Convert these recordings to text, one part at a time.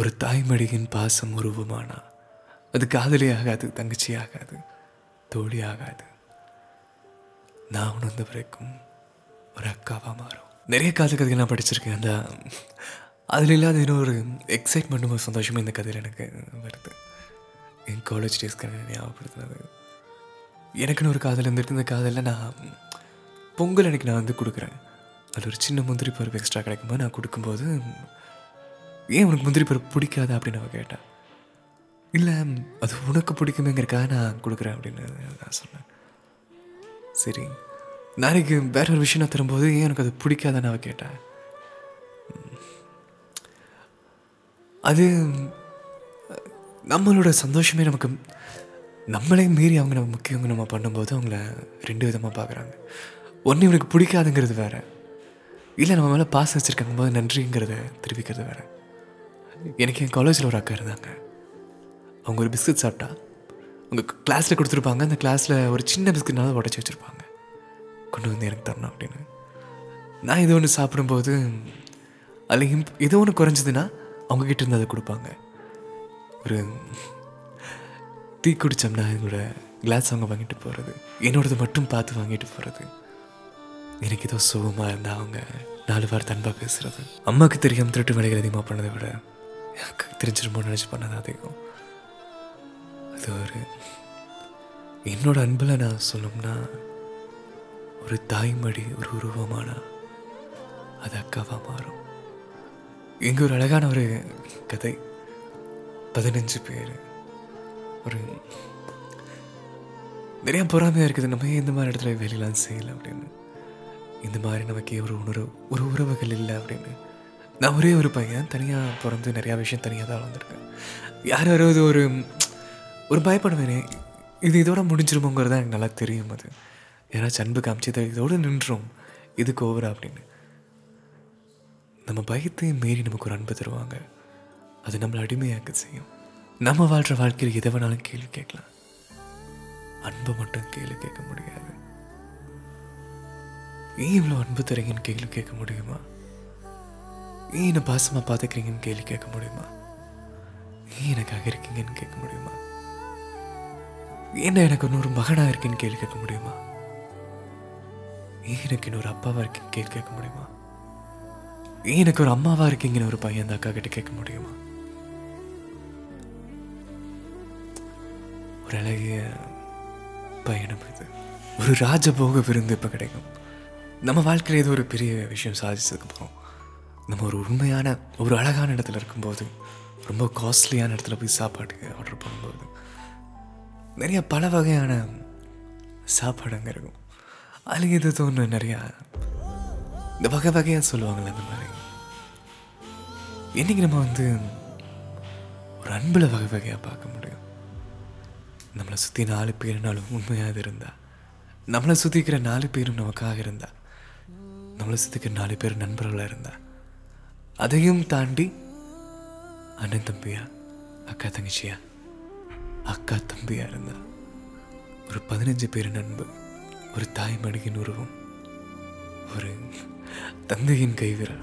ஒரு தாய்மடியின் பாசம் உருவமானா அது காதலி ஆகாது தங்கச்சி ஆகாது தோழி ஆகாது நான் உணர்ந்த வரைக்கும் ஒரு அக்காவாக மாறும். நிறைய காதல் கதைகள் நான் படிச்சிருக்கேன். அந்த அதில் இல்லாத இன்னொரு எக்ஸைட்மெண்ட்டும் ஒரு சந்தோஷமும் இந்த கதையில் எனக்கு வருது. என் காலேஜ் டேஸ்க்கு எனக்கு ஞாபகப்படுத்தினது எனக்குன்னு ஒரு காதல் இருந்திருக்கு. இந்த காதலில் நான் பொங்கல் எனக்கு நான் வந்து கொடுக்குறேன். அதில் ஒரு சின்ன முந்திரி பருப்பு எக்ஸ்ட்ரா கிடைக்கும்போது நான் கொடுக்கும்போது ஏன் உனக்கு முந்திரி பருப்பு பிடிக்காதா அப்படின்னு அவள் கேட்டேன் இல்லை அது உனக்கு பிடிக்குமேங்கிறக்காக நான் கொடுக்குறேன் அப்படின்னு நான் சொன்னேன். சரி நாளைக்கு வேற ஒரு விஷயம் நான் தரும்போது ஏன் எனக்கு அது பிடிக்காதான்னு அவள் கேட்டேன் அது நம்மளோட சந்தோஷமே நமக்கு நம்மளே மீறி அவங்க நம்ம முக்கியவங்க நம்ம பண்ணும்போது அவங்கள ரெண்டு விதமாக பார்க்குறாங்க ஒன்று இவனுக்கு பிடிக்காதுங்கிறது வேறு. இல்லை நம்ம மேலே பாசம் வச்சுருக்காங்க போது நன்றிங்கிறத தெரிவிக்கிறது வேறு. எனக்கு என் காலேஜில் ஒரு அக்கா இருந்தாங்க. அவங்க ஒரு பிஸ்கட் சாப்பிட்டா. அவங்க கிளாஸில் கொடுத்துருப்பாங்க. அந்த கிளாஸில் ஒரு சின்ன பிஸ்கட்னால உடச்சி வச்சுருப்பாங்க. கொண்டு வந்து எனக்கு தரணும் அப்படின்னு. நான் இது ஒன்று சாப்பிடும்போது அதில் இம்ப் ஏதோ ஒன்று குறைஞ்சதுன்னா அவங்கக்கிட்ட இருந்து அதை கொடுப்பாங்க. ஒரு டீ குடித்தோம்னா என்னோட கிளாஸ் அவங்க வாங்கிட்டு போகிறது என்னோடது மட்டும் பார்த்து வாங்கிட்டு போகிறது எனக்கு ஏதோ சுகமாக இருந்தால் அவங்க நாலு வாரம் அன்பாக பேசுகிறது அம்மாவுக்கு தெரியும் திருட்டு வேலைகள் அதிகமாக பண்ணதை விட எனக்கு தெரிஞ்சிருமோ நினச்சி பண்ணது அதிகம். அது ஒரு என்னோட அன்பில் நான் சொல்லணும்னா ஒரு தாய்மடி ஒரு உருவமானா அது அக்காவாக மாறும். இங்கே ஒரு அழகான ஒரு கதை. பதினஞ்சு பேர். ஒரு நிறையா பொறாமையாக இருக்குது. நம்ம ஏன் இந்த மாதிரி இடத்துல வேலையெல்லாம் செய்யலை அப்படின்னு? இந்த மாதிரி நமக்கு ஒரு உணர்வு ஒரு உறவுகள் இல்லை அப்படின்னு. நான் ஒரே ஒரு பையன் தனியாக பிறந்து நிறையா விஷயம் தனியாக தான் வளர்ந்துருக்கேன். யார் யாராவது ஒரு ஒரு பயப்படுவேனே இது இதோட முடிஞ்சிருமோங்கிறது எனக்கு நல்லா தெரியும் அது. யாராச்சும் அன்பு காமிச்சு இதை இதோடு நின்றோம் இதுக்கு ஓவரா அப்படின்னு. நம்ம பயத்தையும் மீறி நமக்கு ஒரு அன்பு தருவாங்க. அது நம்மளை அடிமையாக்க செய்யும். நம்ம வாழ்கிற வாழ்க்கையில் எதை வேணாலும் கேள்வி கேட்கலாம். அன்பை மட்டும் கேள்வி கேட்க முடியாது. ஏன் இவ்வளோ அன்பு தரீங்கன்னு கேள்வி கேட்க முடியுமா? ஏன் என்னை பாசமாக பார்த்துக்கிறீங்கன்னு கேள்வி கேட்க முடியுமா? ஏன் எனக்காக இருக்கீங்கன்னு கேட்க முடியுமா? ஏன் எனக்கு இன்னொரு மகனாக இருக்குன்னு கேள்வி கேட்க முடியுமா? ஏன் எனக்கு இன்னொரு அப்பாவாக இருக்கேன்னு கேள்வி கேட்க முடியுமா? ஏன் எனக்கு ஒரு அம்மாவாக இருக்கீங்கன்னு ஒரு பையன் அந்த அக்கா கிட்ட கேட்க முடியுமா? ஒரு அழகிய பயணம் இது. ஒரு ராஜபோக விருந்து இப்போ கிடைக்கும். நம்ம வாழ்க்கையில் ஏதோ ஒரு பெரிய விஷயம் சாதிச்சதுக்கு போகிறோம் நம்ம ஒரு உண்மையான ஒரு அழகான இடத்துல இருக்கும்போது ரொம்ப காஸ்ட்லியான இடத்துல போய் சாப்பாடு ஆர்டர் பண்ணும்போது நிறைய பல வகையான சாப்பாடு அங்கே இருக்கும். அதில் இது தோணு நிறையா இந்த வகை வகையாக சொல்லுவாங்கள்ல அந்த மாதிரி. என்னைக்கு நம்ம வந்து ஒரு அன்பில் வகை வகையாக பார்க்க முடியும்? நம்மளை சுற்றி நாலு பேருனாலும் உண்மையாக இருந்தால் நம்மளை சுற்றிக்கிற நாலு பேரும் நமக்காக இருந்தால் நம்மளை சுற்றிக்கிற நாலு பேர் நண்பர்களாக இருந்தால் அதையும் தாண்டி அண்ணன் தம்பியா அக்கா தங்கச்சியா? அக்கா தம்பியா இருந்தா ஒரு பதினஞ்சு பேர் நண்பு ஒரு தாய் மடியின் உருவம் ஒரு தந்தையின் கைவிரல்.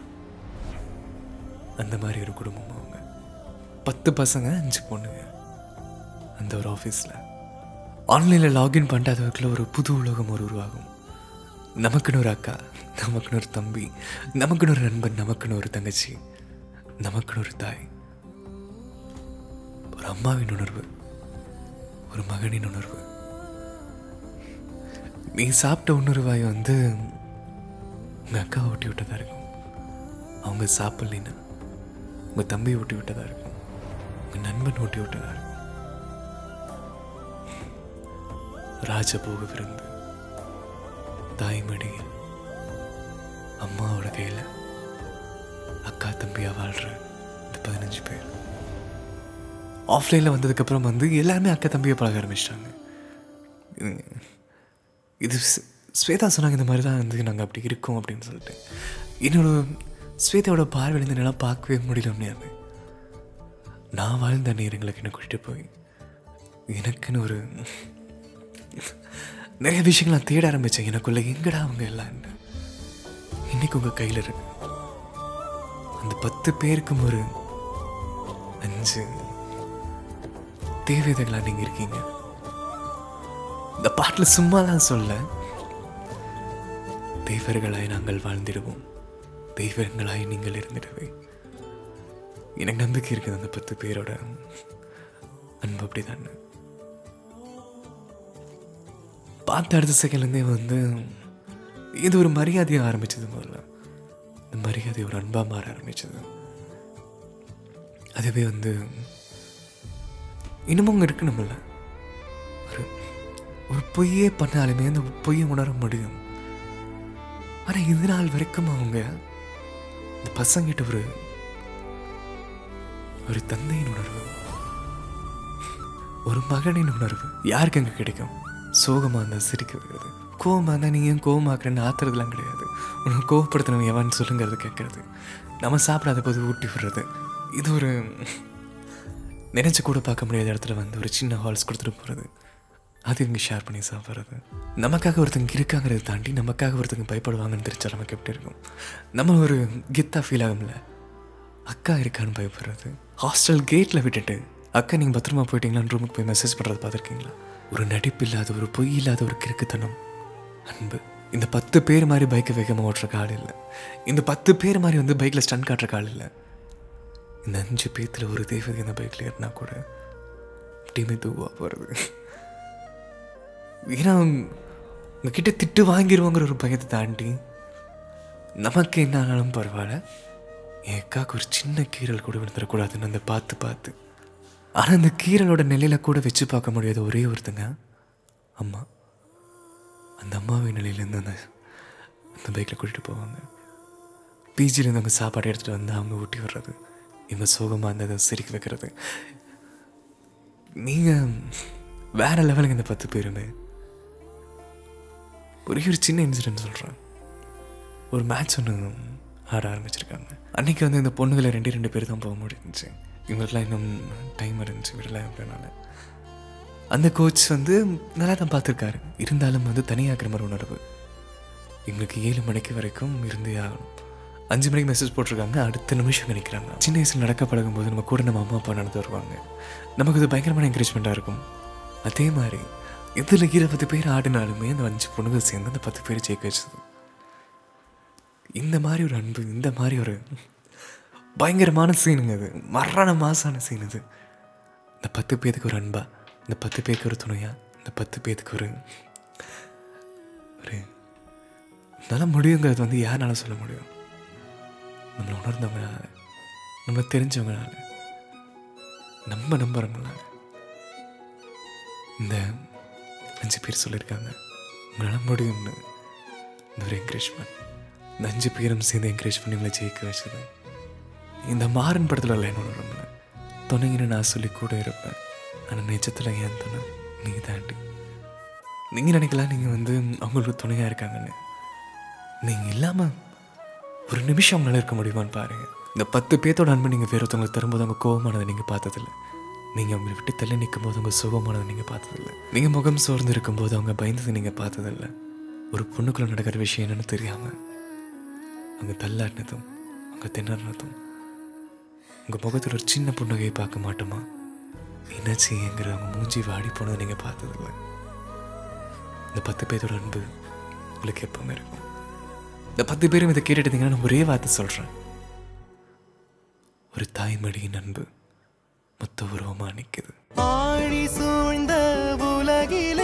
அந்த மாதிரி ஒரு குடும்பம் அவங்க. பத்து பசங்க அஞ்சு பொண்ணுங்க. அந்த ஒரு ஆஃபீஸில் ஆன்லைனில் லாகின் பண்ணிட்டு அதுக்குள்ள ஒரு புது உலகம் ஒரு உருவாகும். நமக்குன்னு ஒரு அக்கா நமக்குன்னு ஒரு தம்பி நமக்குன்னு ஒரு நண்பன் நமக்குன்னு ஒரு தங்கச்சி நமக்குன்னு ஒரு தாய். ஒரு அம்மாவின் உணர்வு ஒரு மகனின் உணர்வு. நீ சாப்பிட்ட உணர்வாய் வந்து உங்கள் அக்கா ஊட்டி விட்டதா இருக்கும். அவங்க சாப்பிட்லின்னா உங்கள் தம்பி ஊட்டி விட்டதா இருக்கும். உங்கள் நண்பன் ஊட்டி விட்டதா இருக்கும். ராஜபோக விருந்து தாய்மடியில் அம்மாவோட கையில் அக்கா தம்பியாக வாழ்கிற இந்த பதினஞ்சு பேர். ஆஃப்லைனில் வந்ததுக்கப்புறம் வந்து எல்லாருமே அக்கா தம்பியை பழக ஆரம்பிச்சிட்டாங்க. இது ஸ்வேதா சொன்னாங்க இந்த மாதிரி தான் வந்து நாங்கள் அப்படி இருக்கோம் அப்படின்னு சொல்லிட்டு. என்னோட ஸ்வேதாவோட பார்வையிலேருந்து என்னால் பார்க்கவே முடியல முடியாது நான் வாழ்ந்த நேரங்களுக்கு என்ன கூட்டிகிட்டு போய் எனக்குன்னு ஒரு நிறைய விஷயங்கள் நான் தேட ஆரம்பித்தேன் எனக்குள்ள எங்கடா அவங்க எல்லாம் இன்னைக்கு உங்கள் கையில் இருக்கு. அந்த பத்து பேருக்கும் ஒரு அஞ்சு தேவதைகளாக நீங்கள் இருக்கீங்க. இந்த பாட்டில் சும்மாலாம் சொல்ல தெய்வர்களாய் நாங்கள் வாழ்ந்திடுவோம். தெய்வங்களாய் நீங்கள் இருந்துடுவே. எனக்கு நம்பிக்கை இருக்குது அந்த பத்து பேரோட அன்பு அப்படிதான். பார்த்த அடுத்த செகண்ட்லேருந்தே வந்து இது ஒரு மரியாதையாக ஆரம்பிச்சது முதல்ல. இந்த மரியாதை ஒரு அன்பாக மாற ஆரம்பிச்சது. அதுவே வந்து இன்னமும் அங்கே இருக்கணும்ல ஒரு ஒரு பொய்யே பண்ணாலுமே அந்த பொய்யை உணர முடியும். ஆனால் இது நாள் வரைக்கும் அவங்க இந்த பசங்கிட்ட ஒரு ஒரு தந்தையின் உணர்வு ஒரு மகனின் உணர்வு யாருக்கு அங்கே கிடைக்கும்? சோகமாக இருந்தால் சிரிக்க வைக்கிறது. கோவமாக இருந்தால் நீ ஏன் கோவமாக்குறேன்னு ஆத்துறதுலாம் கிடையாது. உனக்கு கோபப்படுத்தணும் எவன்னு சொல்லுங்கிறது கேட்கறது. நம்ம சாப்பிடாத போது ஊட்டி விடுறது. இது ஒரு நினச்சி கூட பார்க்க முடியாத இடத்துல வந்து ஒரு சின்ன ஹால்ஸ் கொடுத்துட்டு போகிறது அது இங்கே ஷேர் பண்ணி சாப்பிட்றது. நமக்காக ஒருத்தங்க இருக்காங்கிறத தாண்டி நமக்காக ஒருத்தங்க பயப்படுவாங்கன்னு தெரிஞ்சா நமக்கு எப்படி இருக்கும்? நம்ம ஒரு கெத்தாக ஃபீல் ஆகும்ல. அக்கா இருக்கான்னு பயப்படுறது. ஹாஸ்டல் கேட்டில் விட்டுட்டு அக்கா நீங்கள் பத்திரமா போயிட்டீங்களான்னு ரூமுக்கு போய் மெசேஜ் பண்ணுறது பார்த்துருக்கீங்களா? ஒரு நடிப்பு இல்லாத ஒரு பொய் இல்லாத ஒரு கிறுக்குத்தனம். அன்பு. இந்த பத்து பேர் மாதிரி பைக்கை வேகமாக ஓட்டுற கால் இல்லை. இந்த பத்து பேர் மாதிரி வந்து பைக்கில் ஸ்டன் காட்டுற கால் இல்லை. இந்த அஞ்சு பேத்தில் ஒரு தேவதை இந்த பைக்கில் ஏறினா கூட அப்படியுமே தூவா போகிறது ஏன்னா உங்ககிட்ட திட்டு வாங்கிடுவோங்கிற ஒரு பயத்தை தாண்டி நமக்கு என்ன ஆனாலும் பரவாயில்ல. என் அக்காவுக்கு ஒரு சின்ன கீரல் கூட விழுந்துடக்கூடாதுன்னு அந்த பார்த்து பார்த்து ஆனால் அந்த கீரலோட நிலையில கூட வச்சு பார்க்க முடியாத ஒரே ஒருத்தங்க. அம்மா. அந்த அம்மாவின் நிலையிலேருந்து அந்த அந்த பைக்கில் கூட்டிகிட்டு போவாங்க. பிஜிலேருந்து அவங்க சாப்பாடு எடுத்துகிட்டு வந்து அவங்க ஊட்டி விடுறது. இவங்க சோகமாக இருந்ததை சிரிக்க வைக்கிறது. நீங்கள் வேற லெவலுக்கு இந்த பத்து பேருமே ஒரே ஒரு சின்ன இன்சிடென்ட் சொல்கிறேன் ஒரு மேட்ச் ஒன்று ஆட ஆரம்பிச்சிருக்காங்க. அன்றைக்கி வந்து இந்த பொண்ணுகளை ரெண்டு ரெண்டு பேர் தான் போக முடிஞ்சுச்சு. இவரெலாம் இன்னும் டைம் இருந்துச்சு விடலை அப்படின்னால. அந்த கோச் வந்து நல்லா தான் பார்த்துருக்காரு. இருந்தாலும் வந்து தனியாகிற மாதிரி உணர்வு. எங்களுக்கு ஏழு மணிக்கு வரைக்கும் இருந்தே ஆகணும். அஞ்சு மணிக்கு மெசேஜ் போட்டிருக்காங்க அடுத்த நிமிஷம் நினைக்கிறாங்க சின்ன வயசில் நடக்க பழகும்போது நம்ம கூட நம்ம அம்மா அப்பா நடந்து வருவாங்க. நமக்கு இது பயங்கரமான என்கரேஜ்மெண்ட்டாக இருக்கும். அதே மாதிரி இதில் இருபது பேர் ஆடினாலுமே அந்த அஞ்சு பொண்ணுகள் சேர்ந்து அந்த பத்து பேர் ஜெயிக்க வச்சது. இந்த மாதிரி ஒரு அன்பு இந்த மாதிரி ஒரு பயங்கரமான சீனுங்க அது. மரண மாசான சீன் இது இந்த பத்து பேருக்கு ஒரு அன்பா இந்த பத்து பேருக்கு ஒரு துணையா இந்த பத்து பேருக்கு ஒரு ஒரு நல்ல முடியுங்கிறது வந்து யாரால சொல்ல முடியும்? நம்மளை உணர்ந்தவங்களால நம்ம தெரிஞ்சவங்களால நம்ம நம்புறவங்களால. இந்த அஞ்சு பேர் சொல்லியிருக்காங்க உங்களால் முடியும்னு. இந்த ஒரு என்கரேஜ்மெண்ட் இந்த அஞ்சு பேரும் சேர்ந்து என்கரேஜ் பண்ணி உங்களை ஜெயிக்க வச்சது. இந்த மாறன் படத்தில் இல்லை என்னோட ரொம்ப துணைங்கன்னு நான் சொல்லி கூட இருப்பேன். ஆனால் நிஜத்தில் ஏன் துணை? நீ தாண்டி நீங்கள் நினைக்கலாம் நீங்கள் வந்து அவங்களுக்கு துணையாக இருக்காங்கன்னு. நீங்கள் இல்லாமல் ஒரு நிமிஷம் அவங்களால இருக்க முடியுமான்னு பாருங்கள் இந்த பத்து பேர்த்தோட அன்பு நீங்கள் வேறு ஒருத்தவங்களுக்கு தரும்போது அவங்க கோபமானதை நீங்கள் பார்த்ததில்ல. நீங்கள் அவங்களை விட்டு தள்ளி நிற்கும் போது அவங்க சுகமானதை நீங்கள் பார்த்ததில்ல. நீங்கள் முகம் சோர்ந்து இருக்கும்போது அவங்க பயந்ததை நீங்கள் பார்த்ததில்ல. ஒரு பொண்ணுக்குள்ள நடக்கிற விஷயம் என்னன்னு தெரியாமல் அவங்க தள்ளாடினதும் அவங்க திணறினதும் உங்கள் முகத்தில் ஒரு சின்ன புன்னகையை பார்க்க மாட்டோமா? என்னாச்சுங்கிற அவங்க மூஞ்சி வாடி போனதை நீங்கள் பார்த்ததில்ல. இந்த பத்து பேரோட அன்பு உங்களுக்கு எப்பவுமே இருக்கும். இந்த பத்து பேரும் இதை கேட்டுட்டீங்கன்னா நான் ஒரே வார்த்தை சொல்கிறேன் ஒரு தாய் மடியின் அன்பு மொத்த உருவமாக நிற்குது சூழ்ந்த உலகில